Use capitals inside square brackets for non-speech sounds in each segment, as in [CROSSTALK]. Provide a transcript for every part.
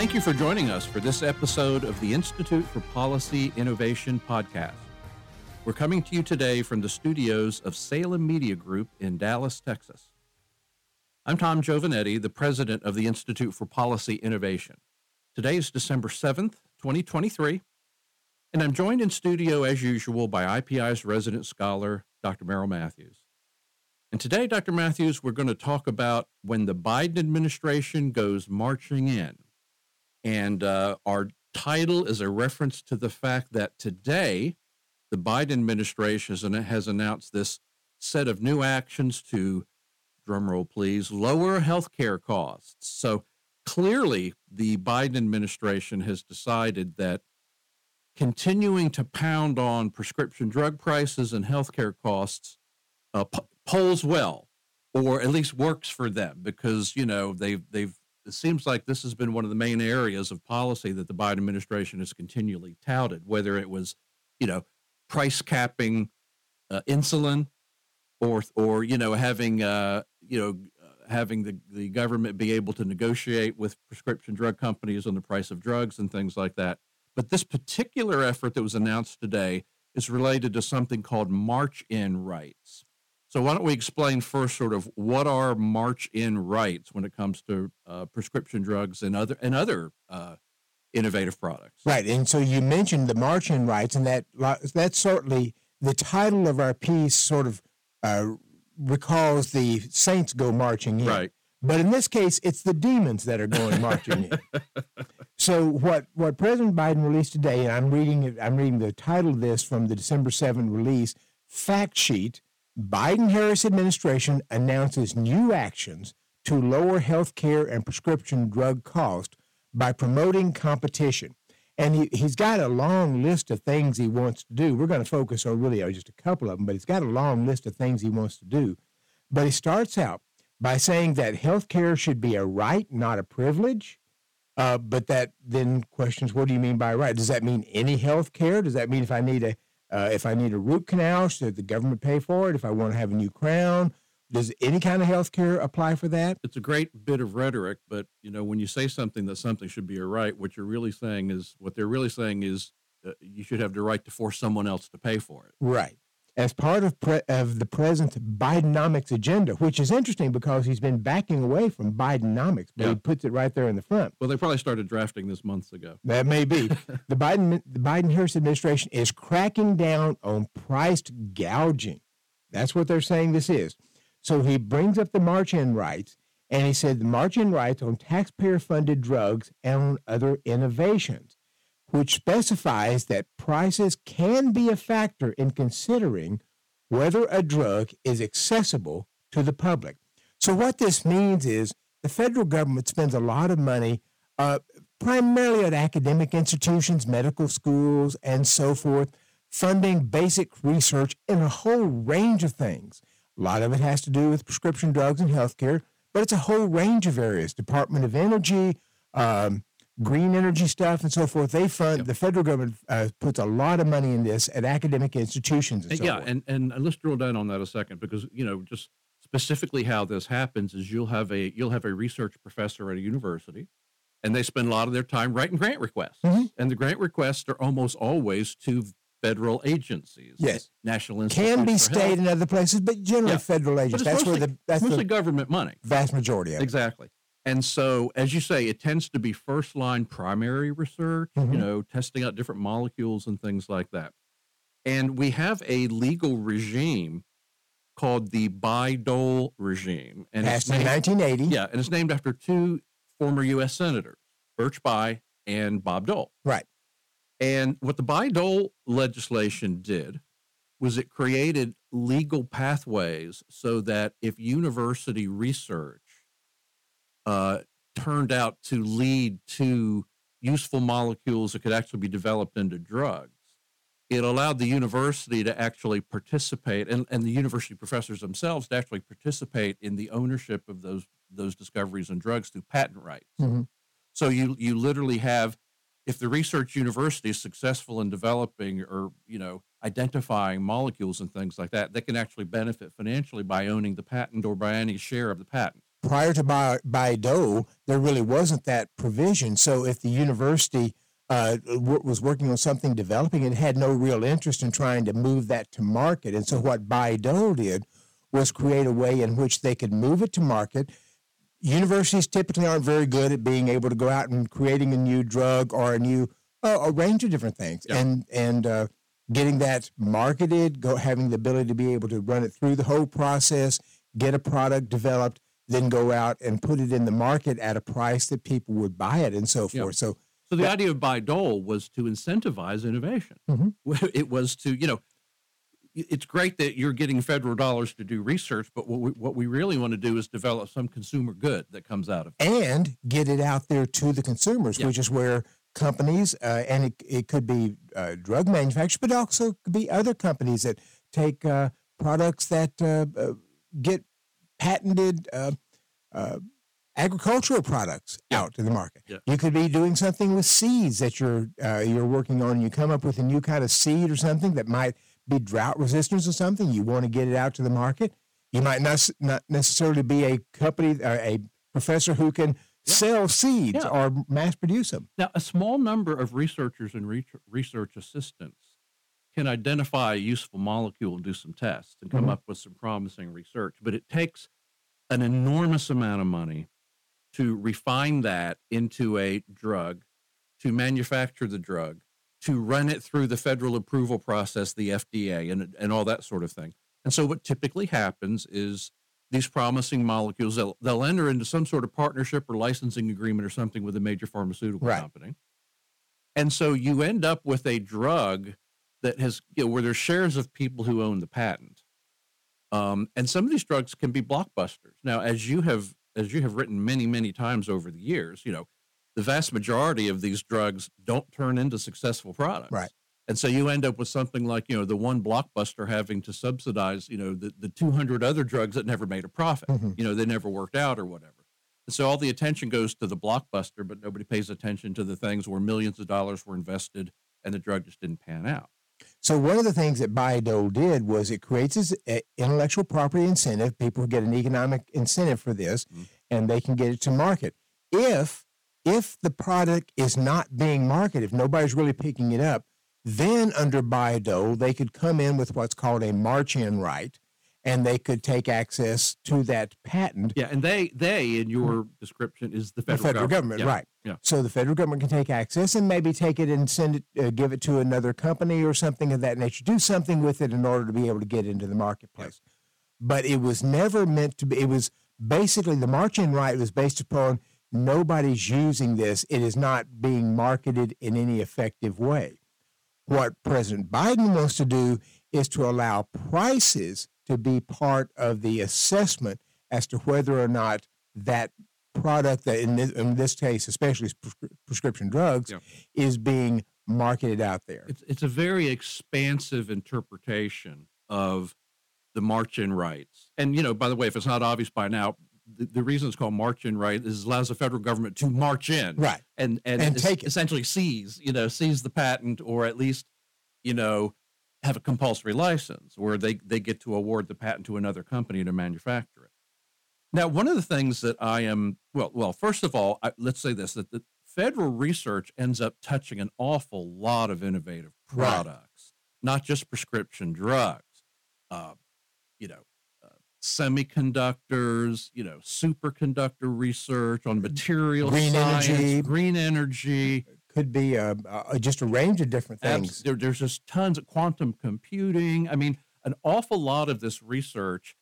Thank you for joining us for this episode of the Institute for Policy Innovation podcast. We're coming to you today from the studios of Salem Media Group in Dallas, Texas. I'm Tom Giovanetti, the president of the Institute for Policy Innovation. Today is December 7th, 2023, and I'm joined in studio as usual by IPI's resident scholar, Dr. Merrill Matthews. And today, Dr. Matthews, we're going to talk about when the Biden administration goes marching in. And uh, our title is a reference to the fact that today, the Biden administration has announced this set of new actions to, drumroll please, lower healthcare costs. So clearly, the Biden administration has decided that continuing to pound on prescription drug prices and healthcare costs uh, p- polls well, or at least works for them, because you know they've they've. It seems like this has been one of the main areas of policy that the Biden administration has continually touted, whether it was, you know, price capping uh, insulin, or or you know having uh, you know having the, the government be able to negotiate with prescription drug companies on the price of drugs and things like that. But this particular effort that was announced today is related to something called march in rights. So, why don't we explain first, sort of, what are march in rights when it comes to uh, prescription drugs and other and other uh, innovative products? Right, and so you mentioned the march in rights, and that that's certainly the title of our piece. Sort of uh, recalls the saints go marching in. Right. But in this case, it's the demons that are going marching in. [LAUGHS] So what, what President Biden released today, and I'm reading it, I'm reading the title of this from the December 7 release, fact sheet, Biden Harris administration announces new actions to lower health care and prescription drug costs by promoting competition. And he, he's got a long list of things he wants to do. We're going to focus on really just a couple of them, but he's got a long list of things he wants to do. But he starts out by saying that health care should be a right, not a privilege. Uh, but that then questions, what do you mean by right? Does that mean any health care? Does that mean if I need a uh, if I need a root canal, should the government pay for it? If I want to have a new crown, does any kind of health care apply for that? It's a great bit of rhetoric, but you know when you say something that something should be a right, what you're really saying is what they're really saying is uh, you should have the right to force someone else to pay for it. Right as part of, pre- of the present Bidenomics agenda, which is interesting because he's been backing away from Bidenomics, but yeah. he puts it right there in the front. Well, they probably started drafting this months ago. That may be. [LAUGHS] the Biden the Biden Harris administration is cracking down on price gouging. That's what they're saying this is. So he brings up the march-in rights, and he said the march-in rights on taxpayer-funded drugs and on other innovations which specifies that prices can be a factor in considering whether a drug is accessible to the public. So, what this means is the federal government spends a lot of money, uh, primarily at academic institutions, medical schools, and so forth, funding basic research in a whole range of things. A lot of it has to do with prescription drugs and healthcare, but it's a whole range of areas Department of Energy, um, green energy stuff and so forth. They fund yep. the federal government uh, puts a lot of money in this at academic institutions and so yeah, forth. and and let's drill down on that a second because you know just specifically how this happens is you'll have a you'll have a research professor at a university and they spend a lot of their time writing grant requests mm-hmm. and the grant requests are almost always to federal agencies yes national can be state and other places but generally yeah. federal agencies that's mostly, where the that's mostly the government money vast majority of it. And so, as you say, it tends to be first line primary research, mm-hmm. you know, testing out different molecules and things like that. And we have a legal regime called the Bayh-Dole regime. And Passed in 1980. Yeah, and it's named after two former U.S. senators, Birch Bayh and Bob Dole. Right. And what the Bayh-Dole legislation did was it created legal pathways so that if university research uh, turned out to lead to useful molecules that could actually be developed into drugs. It allowed the university to actually participate, and, and the university professors themselves to actually participate in the ownership of those those discoveries and drugs through patent rights. Mm-hmm. So you you literally have, if the research university is successful in developing or you know identifying molecules and things like that, they can actually benefit financially by owning the patent or by any share of the patent. Prior to Bayh-Dole, there really wasn't that provision. So if the university uh, w- was working on something developing, it had no real interest in trying to move that to market. And so what Bayh-Dole did was create a way in which they could move it to market. Universities typically aren't very good at being able to go out and creating a new drug or a new uh, a range of different things, Yeah. and and uh, getting that marketed, go having the ability to be able to run it through the whole process, get a product developed, then go out and put it in the market at a price that people would buy it, and so forth. So So the But- idea of Bayh-Dole was to incentivize innovation. Mhm. It was to, you know, it's great that you're getting federal dollars to do research, but what we, what we really want to do is develop some consumer good that comes out of it. and get it out there to the consumers, which is where companies, uh, and it, it could be uh, drug manufacturers, but also could be other companies that take uh, products that uh, uh, get patented uh, uh, agricultural products Yeah. out to the market. Yeah. You could be doing something with seeds that you're uh, you're working on. You come up with a new kind of seed or something that might be drought resistant or something. You want to get it out to the market. You might not not necessarily be a company or a professor who can Yeah. sell seeds or mass produce them. Now, a small number of researchers and re- research assistants can identify a useful molecule and do some tests and come Mhm. up with some promising research, but it takes an enormous amount of money to refine that into a drug, to manufacture the drug, to run it through the federal approval process, the FDA, and, and all that sort of thing. And so, what typically happens is these promising molecules, they'll, they'll enter into some sort of partnership or licensing agreement or something with a major pharmaceutical Right. company. And so you end up with a drug that has, you know, where there's shares of people who own the patent. Um, and some of these drugs can be blockbusters. Now, as you have as you have written many, many times over the years, you know, the vast majority of these drugs don't turn into successful products. Right. And so you end up with something like, you know, the one blockbuster having to subsidize, you know, the, the 200 other drugs that never made a profit. Mhm. You know, they never worked out or whatever. And so all the attention goes to the blockbuster, but nobody pays attention to the things where millions of dollars were invested and the drug just didn't pan out. So one of the things that Bayh-Dole did was it creates this uh, intellectual property incentive. People get an economic incentive for this, Mhm. and they can get it to market. If if the product is not being marketed, if nobody's really picking it up, then under Bayh-Dole, they could come in with what's called a march-in right, and they could take access to that patent Yeah, and they they in your description is the the federal, federal government, Yeah, right? yeah. So the federal government can take access and maybe take it and send it, uh, give it to another company or something of that nature. Do something with it in order to be able to get into the marketplace. But it was never meant to be. It was basically the march-in right was based upon nobody's using this. It is not being marketed in any effective way. What President Biden wants to do is to allow prices to be part of the assessment as to whether or not that product that in this, in this case especially prescri- prescription drugs Yeah. is being marketed out there It's it's a very expansive interpretation of the march-in rights. And you know, by the way, if it's not obvious by now, the, the reason it's called march-in right is it allows the federal government to march in right and and, And es- take it. essentially seize, you know, seize the patent or at least, you know, have a compulsory license where they they get to award the patent to another company to manufacture it. Now, one of the things that I am well, well, first of all, I, let's say this that the federal research ends up touching an awful lot of innovative Right. products, not just prescription drugs. Uh, you know, uh, semiconductors, you know, superconductor research on material Green science, energy. green energy. Could be uh, uh, just a range of different things there, there's just tons of quantum computing. I mean, an awful lot of this research,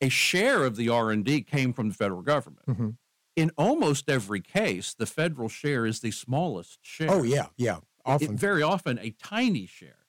a share of the R&D came from the federal government. Mhm. In almost every case, the federal share is the smallest share. oh yeah yeah It- often very often a tiny share.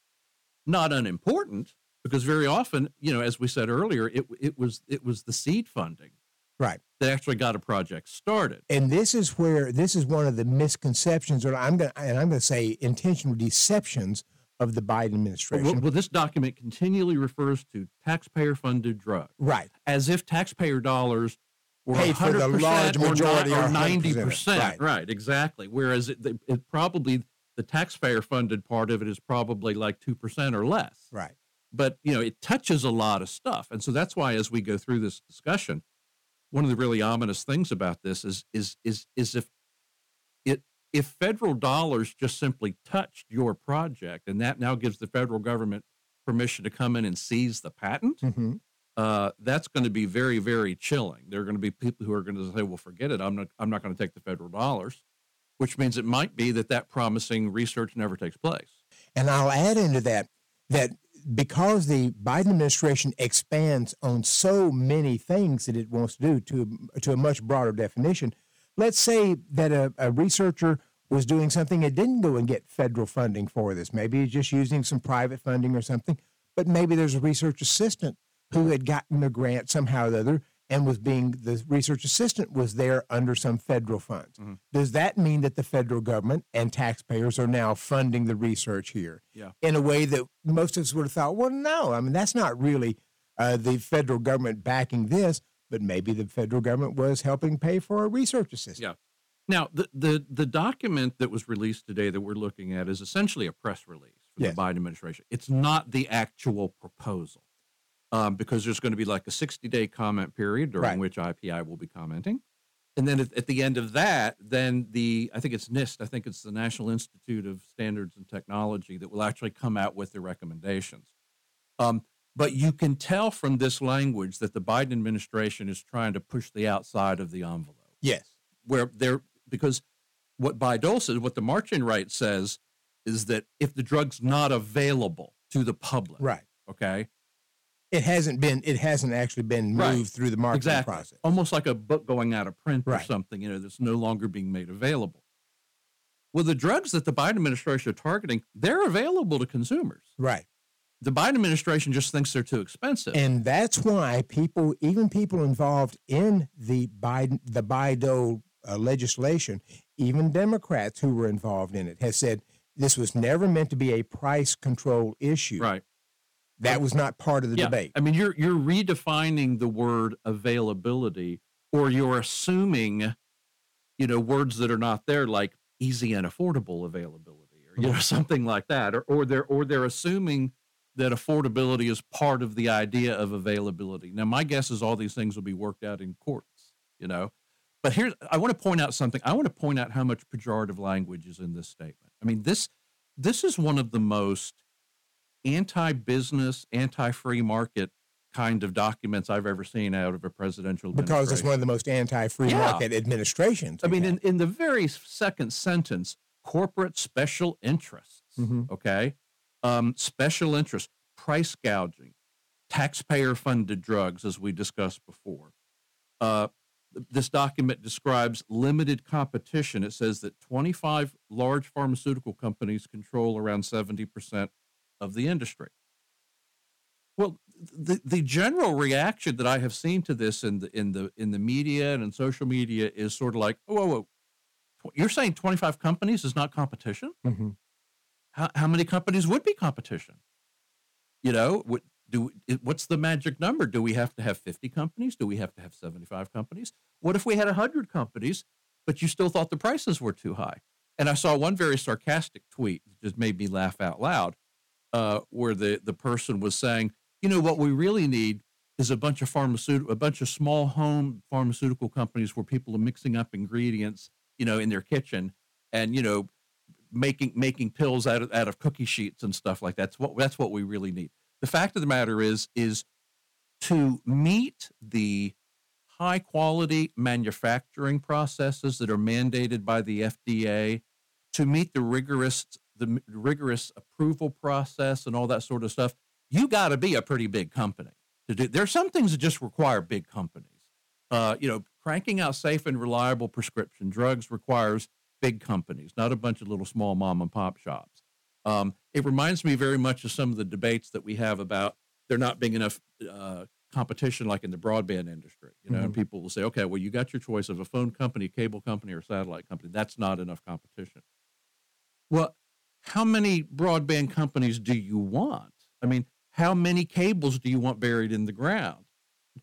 Not unimportant, because very often, you know, as we said earlier, it it was it was the seed funding right that actually got a project started. and this is where this is one of the misconceptions or i'm going and i'm going to say intentional deceptions of the biden administration Well, well, this document continually refers to taxpayer-funded drugs. right as if taxpayer dollars were Paid for the large majority or ninety percent. right. Right, exactly. Whereas it, it, probably the taxpayer funded part of it is probably like two percent or less. right But you know, it touches a lot of stuff, and so that's why as we go through this discussion, one of the really ominous things about this is is is is if it if federal dollars just simply touched your project and that now gives the federal government permission to come in and seize the patent, hmm uh, that's going to be very very chilling. There are going to be people who are going to say, "Well, forget it. I'm not I'm not going to take the federal dollars," which means it might be that that promising research never takes place. And I'll add into that that because the Biden administration expands on so many things that it wants to do to, to a much broader definition, let's say that a, a researcher was doing something and didn't go and get federal funding for this. Maybe he's just using some private funding or something, but maybe there's a research assistant who had gotten a grant somehow or the other and was being the research assistant was there under some federal funds. Mhm. Does that mean that the federal government and taxpayers are now funding the research here Yeah. in a way that most of us would have thought, well, no, I mean, that's not really uh, the federal government backing this, but maybe the federal government was helping pay for a research assistant. Yeah. Now, the, the the document that was released today that we're looking at is essentially a press release from Yes. the Biden administration. It's not the actual proposal, um, because there's going to be like a 60 day comment period during Right. which IPI will be commenting, and then at, at the end of that, then the I think it's NIST, I think it's the National Institute of Standards and Technology that will actually come out with the recommendations. Um, but you can tell from this language that the Biden administration is trying to push the outside of the envelope Yes. where they're because what Bayh-Dole says, what the march-in right says is that if the drug's not available to the public, Right. okay, It hasn't been. It hasn't actually been Right. moved through the marketing exactly, process. almost like a book going out of print or something, you know, that's no longer being made available. Well, the drugs that the Biden administration are targeting, they're available to consumers. Right. The Biden administration just thinks they're too expensive. And that's why people, even people involved in the Biden, the Bayh-Dole uh, legislation, even Democrats who were involved in it, has said this was never meant to be a price control issue. right. That was not part of the yeah. debate. I mean, you're you're redefining the word availability, or you're assuming, you know, words that are not there, like easy and affordable availability, or you know, mm-hmm. something like that, or or they're or they're assuming that affordability is part of the idea of availability. Now, my guess is all these things will be worked out in courts, you know. But here's I want to point out something. I want to point out how much pejorative language is in this statement. I mean, this this is one of the most anti-business, anti-free market kind of documents I've ever seen out of a presidential because it's one of the most anti-free Yeah. market administrations. I mean, in, in the very second sentence, corporate special interests, Mhm. okay? Um, special interests, price gouging, taxpayer funded drugs, as we discussed before. Uh, this document describes limited competition. It says that 25 large pharmaceutical companies control around 70% of the industry. Well, the, the general reaction that I have seen to this in the in the in the media and in social media is sort of like, oh, whoa, whoa, Tw- you're saying 25 companies is not competition? Mhm. How, how many companies would be competition? You know, what, do what's the magic number? Do we have to have 50 companies? Do we have to have 75 companies? What if we had 100 companies, but you still thought the prices were too high? And I saw one very sarcastic tweet that just made me laugh out loud, uh, where the the person was saying, you know, what we really need is a bunch of pharmaceutical, a bunch of small home pharmaceutical companies where people are mixing up ingredients, you know, in their kitchen, and you know, making making pills out of out of cookie sheets and stuff like that. That's what that's what we really need. The fact of the matter is is to meet the high quality manufacturing processes that are mandated by the FDA, to meet the rigorous the rigorous approval process and all that sort of stuff, you got to be a pretty big company to do. There are some things that just require big companies. Uh, you know, cranking out safe and reliable prescription drugs requires big companies, not a bunch of little small mom and pop shops. Um, it reminds me very much of some of the debates that we have about there not being enough uh, competition, like in the broadband industry. You know, and people will say, okay, well, you got your choice of a phone company, cable company, or satellite company. That's not enough competition. Well, how many broadband companies do you want? I mean, how many cables do you want buried in the ground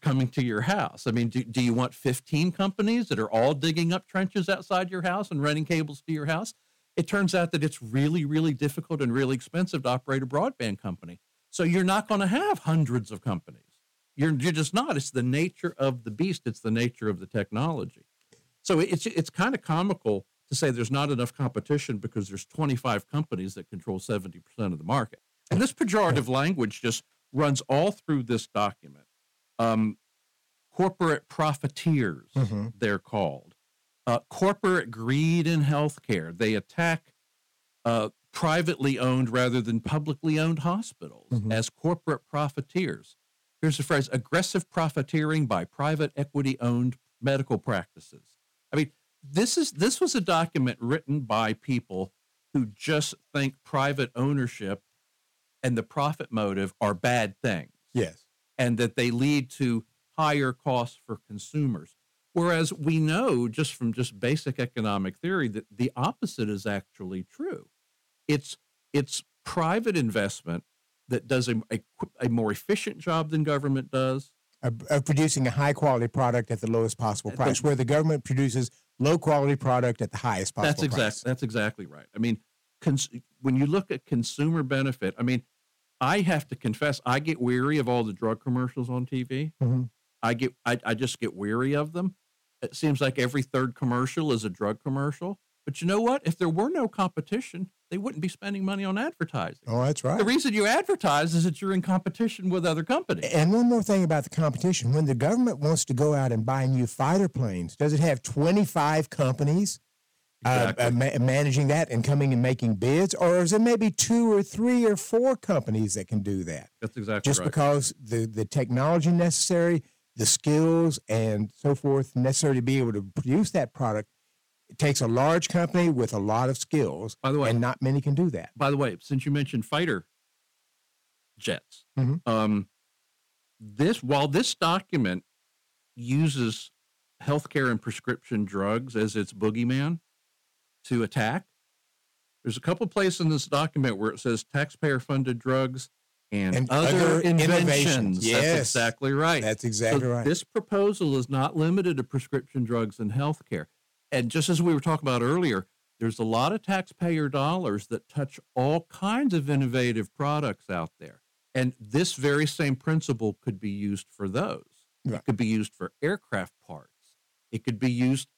coming to your house? I mean, do, do you want 15 companies that are all digging up trenches outside your house and running cables to your house? It turns out that it's really, really difficult and really expensive to operate a broadband company. So you're not going to have hundreds of companies. You're you're just not. It's the nature of the beast. It's the nature of the technology. So it's it's kind of comical to say there's not enough competition because there's 25 companies that control 70% of the market. And this pejorative language just runs all through this document. Um, corporate profiteers, Mm-hmm. they're called. Uh, corporate greed in healthcare. They attack uh, privately owned rather than publicly owned hospitals Mhm. as corporate profiteers. Here's the phrase aggressive profiteering by private equity owned medical practices. I mean, this is this was a document written by people who just think private ownership and the profit motive are bad things Yes. and that they lead to higher costs for consumers. Whereas we know just from just basic economic theory that the opposite is actually true. It's it's private investment that does a, a, a more efficient job than government does. Of, of producing a high quality product at the lowest possible price, where the government produces low quality product at the highest possible That's exactly price. that's exactly right. I mean, cons- when you look at consumer benefit, I mean, I have to confess, I get weary of all the drug commercials on TV. Mhm. I get, I, I just get weary of them. It seems like every third commercial is a drug commercial. But you know what? If there were no competition, they wouldn't be spending money on advertising. Oh, that's right. The reason you advertise is that you're in competition with other companies. And one more thing about the competition when the government wants to go out and buy new fighter planes, does it have 25 companies uh, Exactly. uh, ma- managing that and coming and making bids? Or is it maybe two or three or four companies that can do that? That's exactly Just right. because the, the technology necessary, the skills, and so forth necessary to be able to produce that product, it takes a large company with a lot of skills, By the way, and not many can do that. by the way, since you mentioned fighter jets, Mhm. um, this while this document uses healthcare and prescription drugs as its boogeyman to attack, there's a couple places in this document where it says taxpayer-funded drugs and, And other, other inventions. innovations. Yes. That's exactly right. That's exactly So right. This proposal is not limited to prescription drugs and healthcare. And just as we were talking about earlier, there's a lot of taxpayer dollars that touch all kinds of innovative products out there. And this very same principle could be used for those. Right. It could be used for aircraft parts. It could be used,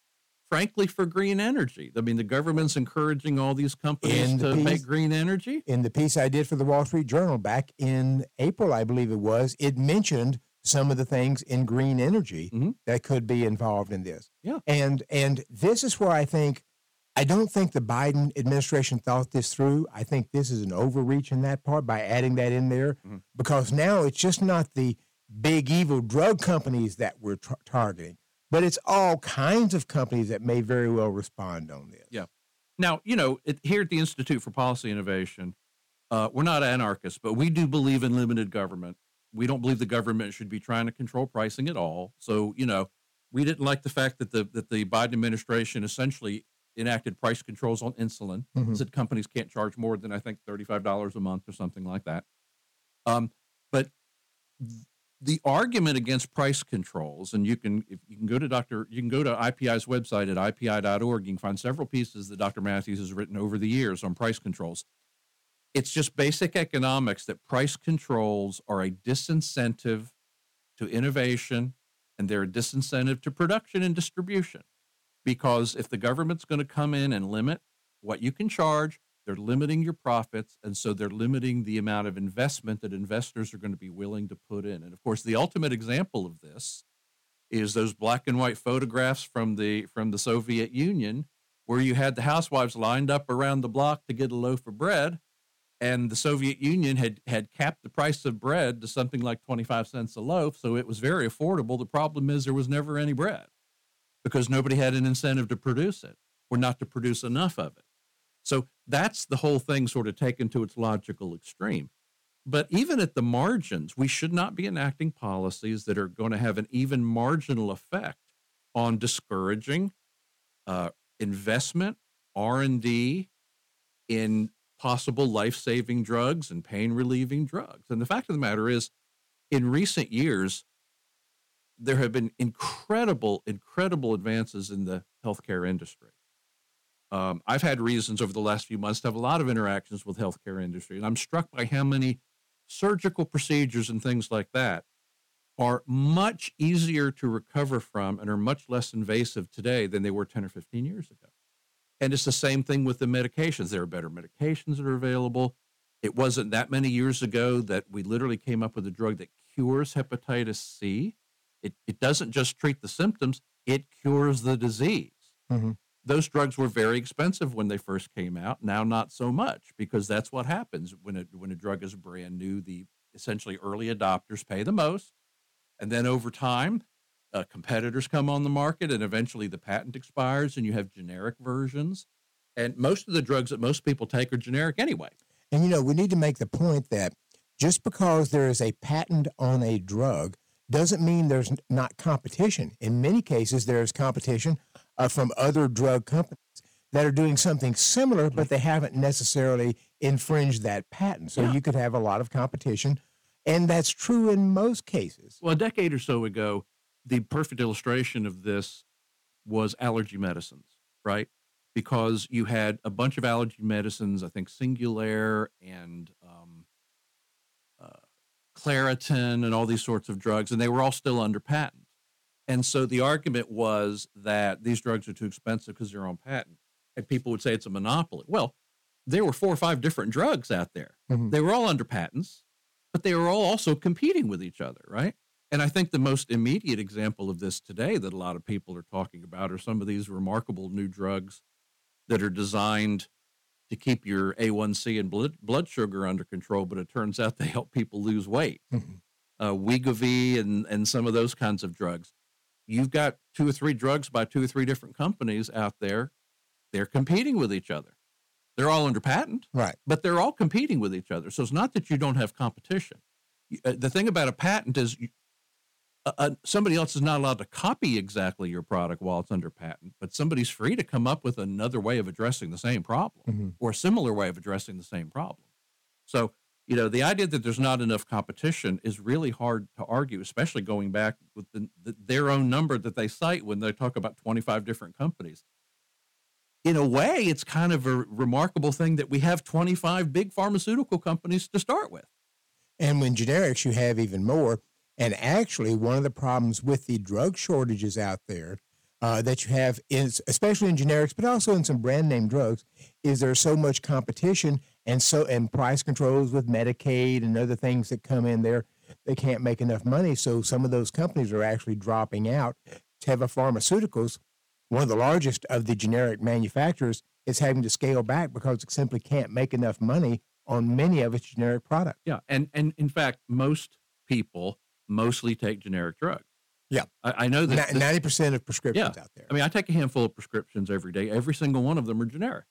frankly, for green energy. I mean, the government's encouraging all these companies the to piece- make green energy. in the piece I did for the Wall Street Journal back in April, I believe it was, it mentioned some of the things in green energy Mhm. that could be involved in this. Yeah. And and this is where I think I don't think the Biden administration thought this through. I think this is an overreach in that part by adding that in there Mhm. because now it's just not the big evil drug companies that we're tar- targeting, but it's all kinds of companies that may very well respond on this. Yeah. Now, you know, it, here at the Institute for Policy Innovation, uh, we're not anarchists, but we do believe in limited government. We don't believe the government should be trying to control pricing at all. So, you know, we didn't like the fact that the that the Biden administration essentially enacted price controls on insulin. Mhm. Said companies can't charge more than I think thirty five dollars a month or something like that. Um, but th- the argument against price controls, and you can if you can go to Dr. you can go to IPI's website at ipi.org. You can find several pieces that Dr. Matthews has written over the years on price controls. It's just basic economics that price controls are a disincentive to innovation and they're a disincentive to production and distribution. Because if the government's going to come in and limit what you can charge, they're limiting your profits. And so they're limiting the amount of investment that investors are going to be willing to put in. And of course, the ultimate example of this is those black and white photographs from the from the Soviet Union where you had the housewives lined up around the block to get a loaf of bread and the Soviet Union had had capped the price of bread to something like 25 cents a loaf so it was very affordable. The problem is there was never any bread because nobody had an incentive to produce it or not to produce enough of it. So that's the whole thing sort of taken to its logical extreme. But even at the margins we should not be enacting policies that are going to have an even marginal effect on discouraging uh, investment r&d in possible life-saving drugs and pain-relieving drugs and the fact of the matter is in recent years there have been incredible incredible advances in the healthcare industry um, i've had reasons over the last few months to have a lot of interactions with healthcare industry and i'm struck by how many surgical procedures and things like that are much easier to recover from and are much less invasive today than they were 10 or 15 years ago. And it's the same thing with the medications. There are better medications that are available. It wasn't that many years ago that we literally came up with a drug that cures hepatitis C. It, it doesn't just treat the symptoms, it cures the disease. Mm-hmm. Those drugs were very expensive when they first came out. Now, not so much because that's what happens when a, when a drug is brand new. The essentially early adopters pay the most. And then over time, uh, competitors come on the market and eventually the patent expires and you have generic versions. And most of the drugs that most people take are generic anyway. And you know, we need to make the point that just because there is a patent on a drug doesn't mean there's not competition. In many cases, there's competition uh, from other drug companies that are doing something similar, but they haven't necessarily infringed that patent. So Yeah. you could have a lot of competition. And that's true in most cases. Well, a decade or so ago, the perfect illustration of this was allergy medicines, right? Because you had a bunch of allergy medicines, I think Singulair and um, uh, Claritin and all these sorts of drugs, and they were all still under patent. And so the argument was that these drugs are too expensive because they're on patent. And people would say it's a monopoly. Well, there were four or five different drugs out there. Mhm. They were all under patents, but they were all also competing with each other, right? And I think the most immediate example of this today that a lot of people are talking about are some of these remarkable new drugs that are designed to keep your A1C and blood, blood sugar under control, but it turns out they help people lose weight. Mhm. Uh, Wegovy and, and some of those kinds of drugs. You've got two or three drugs by two or three different companies out there. They're competing with each other. They're all under patent Right. but they're all competing with each other. So it's not that you don't have competition. Uh, The thing about a patent is uh, uh, somebody else is not allowed to copy exactly your product while it's under patent, but somebody's free to come up with another way of addressing the same problem Mhm. or a similar way of addressing the same problem. So, you know, the idea that there's not enough competition is really hard to argue, especially going back with the, the, their own number that they cite when they talk about 25 different companies in a way, it's kind of a remarkable thing that we have 25 big pharmaceutical companies to start with. And when generics, you have even more. And actually, one of the problems with the drug shortages out there uh, that you have, is, especially in generics, but also in some brand name drugs, is there's so much competition and so and price controls with Medicaid and other things that come in there. They can't make enough money, so some of those companies are actually dropping out. Teva Pharmaceuticals, one of the largest of the generic manufacturers, is having to scale back because it simply can't make enough money on many of its generic products. Yeah. And, and in fact, most people mostly take generic drugs. Yeah. I, I know that. Ninety percent of prescriptions out there. I mean, I take a handful of prescriptions every day. Every single one of them are generic.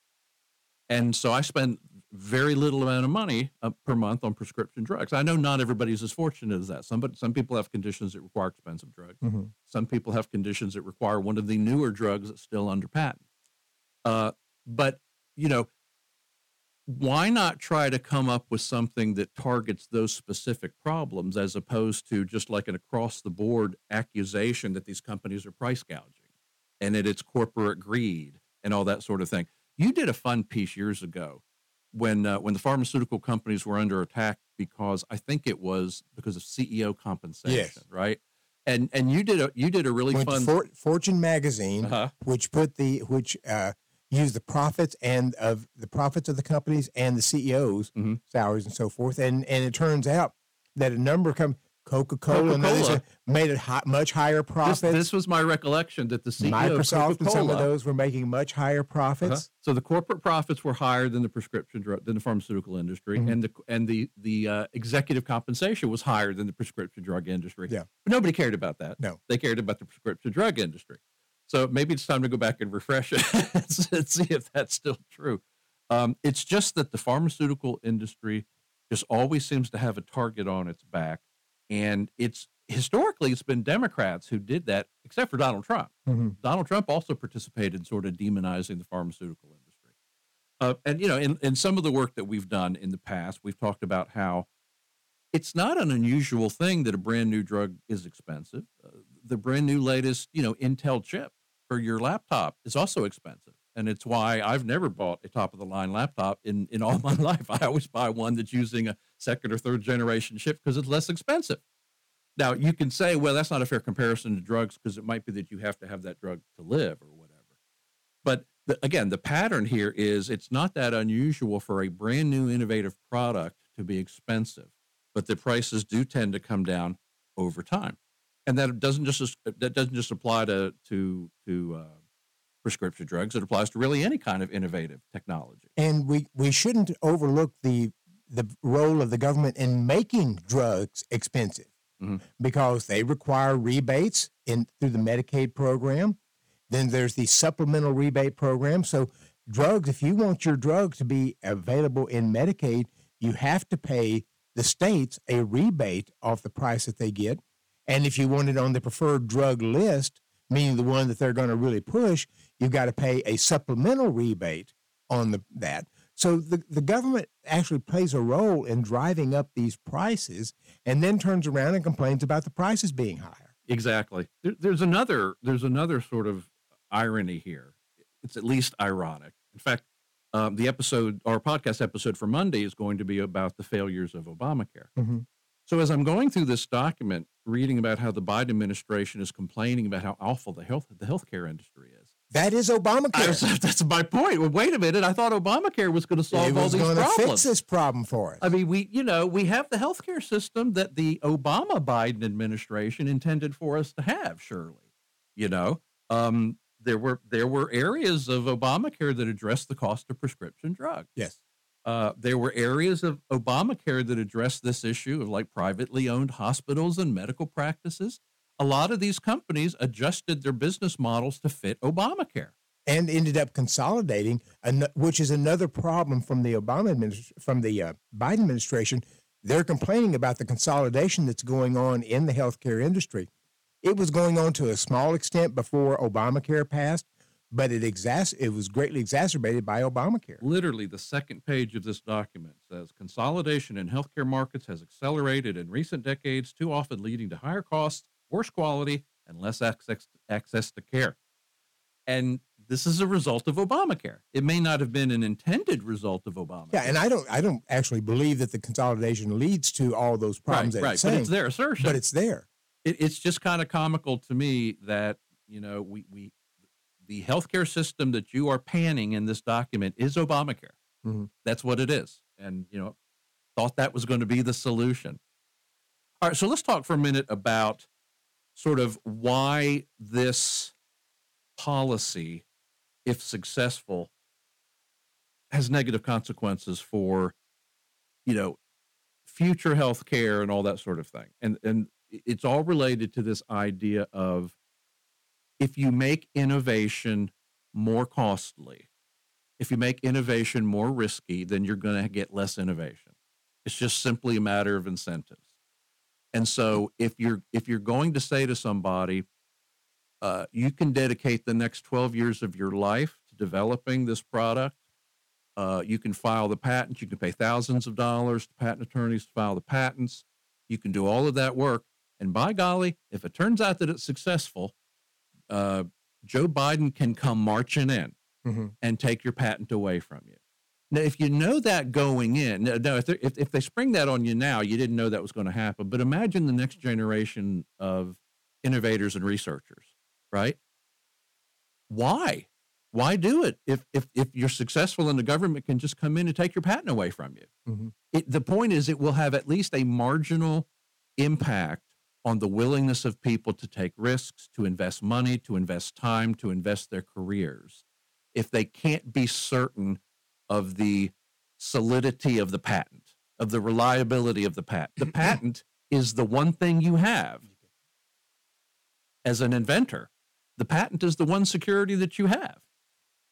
And so I spend very little amount of money uh, per month on prescription drugs. I know not everybody's as fortunate as that. Some, but some people have conditions that require expensive drugs. Mhm. Some people have conditions that require one of the newer drugs that's still under patent. Uh, but, you know, why not try to come up with something that targets those specific problems as opposed to just like an across the board accusation that these companies are price gouging and that it's corporate greed and all that sort of thing. You did a fun piece years ago when uh, when the pharmaceutical companies were under attack because I think it was because of CEO compensation, Yes. right? And and you did a you did a really Went fun For, Fortune magazine, uh-huh. which put the which uh, used the profits and of the profits of the companies and the CEOs' Mhm. salaries and so forth, and and it turns out that a number of com- Coca Cola and others made it much higher profits. this was my recollection that the CEO of Microsoft and some of those were making much higher Uh-huh. profits. So the corporate profits were higher than the prescription drug than the pharmaceutical industry, Mhm. and the and the the uh, executive compensation was higher than the prescription drug industry. Yeah. but nobody cared about that. No. they cared about the prescription drug industry. So maybe it's time to go back and refresh it [LAUGHS] and see if that's still true. Um, it's just that the pharmaceutical industry just always seems to have a target on its back, and it's historically it's been Democrats who did that, except for Donald Trump. Mhm. Donald Trump also participated in sort of demonizing the pharmaceutical industry. Uh, and, you know, in, in some of the work that we've done in the past, we've talked about how it's not an unusual thing that a brand new drug is expensive. Uh, the brand new latest, you know, Intel chip for your laptop is also expensive. And it's why I've never bought a top of the line laptop in, in all [LAUGHS] my life. I always buy one that's using a second or third generation chip because it's less expensive. Now you can say, well, that's not a fair comparison to drugs because it might be that you have to have that drug to live or whatever. But the, again, the pattern here is it's not that unusual for a brand new innovative product to be expensive, but the prices do tend to come down over time, and that doesn't just that doesn't just apply to to to uh, prescription drugs. It applies to really any kind of innovative technology. And we we shouldn't overlook the the role of the government in making drugs expensive Mhm. because they require rebates in through the Medicaid program. Then there's the supplemental rebate program. So drugs, if you want your drug to be available in Medicaid, you have to pay the states a rebate off the price that they get. And if you want it on the preferred drug list, meaning the one that they're going to really push, you've got to pay a supplemental rebate on the that. So the, the government actually plays a role in driving up these prices and then turns around and complains about the prices being higher. Exactly. There, there's another there's another sort of irony here. It's at least ironic. In fact, um, the episode, our podcast episode for Monday, is going to be about the failures of Obamacare. Mhm. So as I'm going through this document, reading about how the Biden administration is complaining about how awful the health the healthcare industry is, That is Obamacare. was, that's my point. Well, wait a minute. I thought Obamacare was going to solve it all was these going to problems. fix this problem for us. I mean, we, you know, we have the healthcare system that the Obama Biden administration intended for us to have, surely. You know, um, there were there were areas of Obamacare that addressed the cost of prescription drugs. yes. Uh, there were areas of Obamacare that addressed this issue of like privately owned hospitals and medical practices. A lot of these companies adjusted their business models to fit Obamacare. and ended up consolidating, which is another problem from the Obama administ- from the uh, Biden administration. They're complaining about the consolidation that's going on in the healthcare industry. It was going on to a small extent before Obamacare passed, but it exas- it was greatly exacerbated by Obamacare. Literally, the second page of this document says consolidation in healthcare markets has accelerated in recent decades, too often leading to higher costs, worse quality, and less access, access to care. And this is a result of Obamacare. It may not have been an intended result of Obamacare. Yeah, and I don't I don't actually believe that the consolidation leads to all those right, problems that right. it's But saying, it's their assertion. but it's there. it, it's just kind of comical to me that you know we we the healthcare system that you are panning in this document is Obamacare. Mhm. That's what it is, and you know, thought that was going to be the solution. All right, so let's talk for a minute about sort of why this policy, if successful, has negative consequences for you know future health care and all that sort of thing. And and it's all related to this idea of if you make innovation more costly, if you make innovation more risky, then you're going to get less innovation. It's just simply a matter of incentives. And so if you're if you're going to say to somebody, uh, you can dedicate the next 12 years of your life to developing this product, uh, you can file the patent. You can pay thousands of dollars to patent attorneys to file the patents. You can do all of that work. And by golly, if it turns out that it's successful, uh, Joe Biden can come marching in Mhm. and take your patent away from you. Now, if you know that going in, now, if, if, if they spring that on you now, you didn't know that was going to happen. But imagine the next generation of innovators and researchers, right? Why? Why do it if, if, if you're successful and the government can just come in and take your patent away from you? Mhm. It, the point is, it will have at least a marginal impact on the willingness of people to take risks, to invest money, to invest time, to invest their careers, if they can't be certain of the solidity of the patent, of the reliability of the patent. The [LAUGHS] patent is the one thing you have as an inventor. The patent is the one security that you have.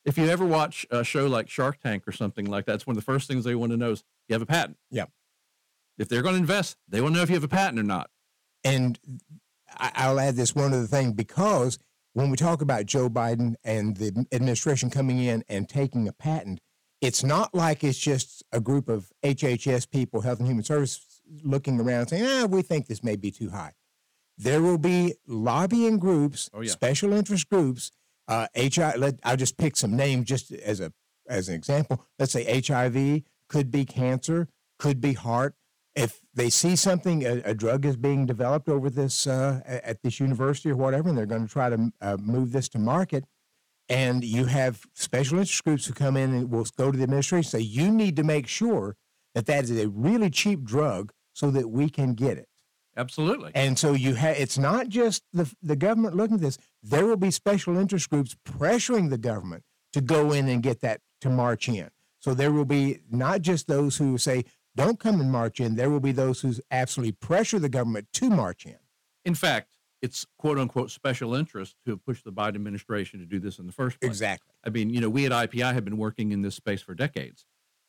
If you ever watch a show like Shark Tank or something like that, it's one of the first things they want to know is you have a patent. Yeah. If they're going to invest, they want to know if you have a patent or not. And I'll add this one other thing because when we talk about Joe Biden and the administration coming in and taking a patent, it's not like it's just a group of HHS people, Health and Human Services, looking around saying, ah, we think this may be too high. There will be lobbying groups, Oh, yeah. special interest groups. Uh, HI, let, I'll just pick some names just as a as an example. Let's say HIV could be cancer, could be heart. If they see something, a, a drug is being developed over this uh, at this university or whatever, and they're going to try to uh, move this to market, and you have special interest groups who come in and will go to the administration and say, you need to make sure that that is a really cheap drug so that we can get it. Absolutely. And so you have it's not just the the government looking at this. There will be special interest groups pressuring the government to go in and get that to march in. So there will be not just those who say don't come and march in. There will be those who absolutely pressure the government to march in. In fact, it's quote unquote special interests who have pushed the Biden administration to do this in the first place. Exactly. I mean, you know, we at IPI have been working in this space for decades.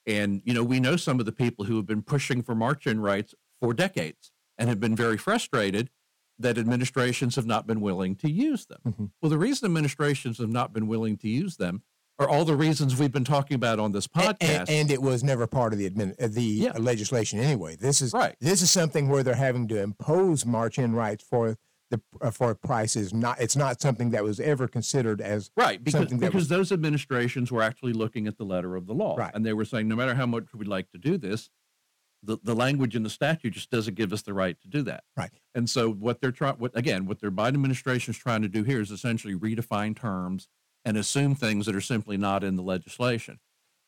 And, you know, we know some of the people who have been pushing for march in rights for decades and have been very frustrated that administrations have not been willing to use them. Mm-hmm. Well, the reason administrations have not been willing to use them are all the reasons we've been talking about on this podcast. And, and it was never part of the admin, uh, the yeah. legislation anyway. This is right. This is something where they're having to impose march-in rights for the uh, for prices. Not it's not something that was ever considered as right because because was, those administrations were actually looking at the letter of the law, right. and they were saying no matter how much we'd like to do this, the, the language in the statute just doesn't give us the right to do that. Right. And so what they're trying, what again, what their Biden administration is trying to do here is essentially redefine terms and assume things that are simply not in the legislation.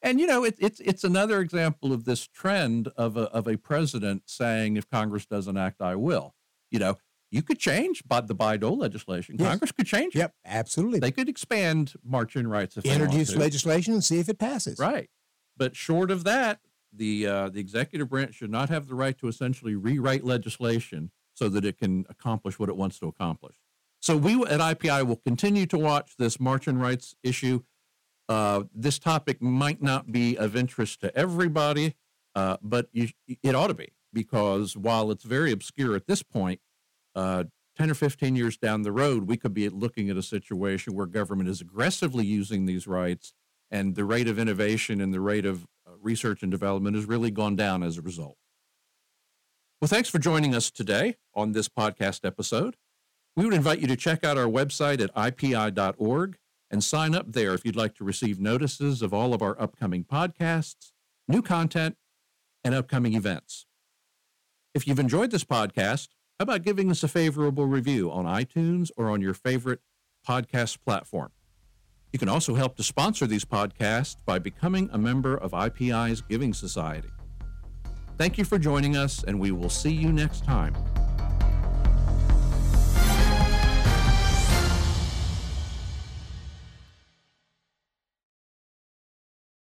And you know, it, it's it's another example of this trend of a of a president saying, "If Congress doesn't act, I will." You know, you could change but the Bayh-Dole legislation. Yes. Congress could change. Yep, absolutely. They could expand march-in rights if introduce legislation and see if it passes. Right, but short of that, the uh, the executive branch should not have the right to essentially rewrite legislation so that it can accomplish what it wants to accomplish. So we at IPI will continue to watch this march-in rights issue. Uh, this topic might not be of interest to everybody, uh, but you, it ought to be because while it's very obscure at this point, uh, 10 or 15 years down the road, we could be looking at a situation where government is aggressively using these rights and the rate of innovation and the rate of research and development has really gone down as a result. Well, thanks for joining us today on this podcast episode. We would invite you to check out our website at ipi.org and sign up there if you'd like to receive notices of all of our upcoming podcasts, new content, and upcoming events. If you've enjoyed this podcast, how about giving us a favorable review on iTunes or on your favorite podcast platform? You can also help to sponsor these podcasts by becoming a member of IPI's Giving Society. Thank you for joining us, and we will see you next time.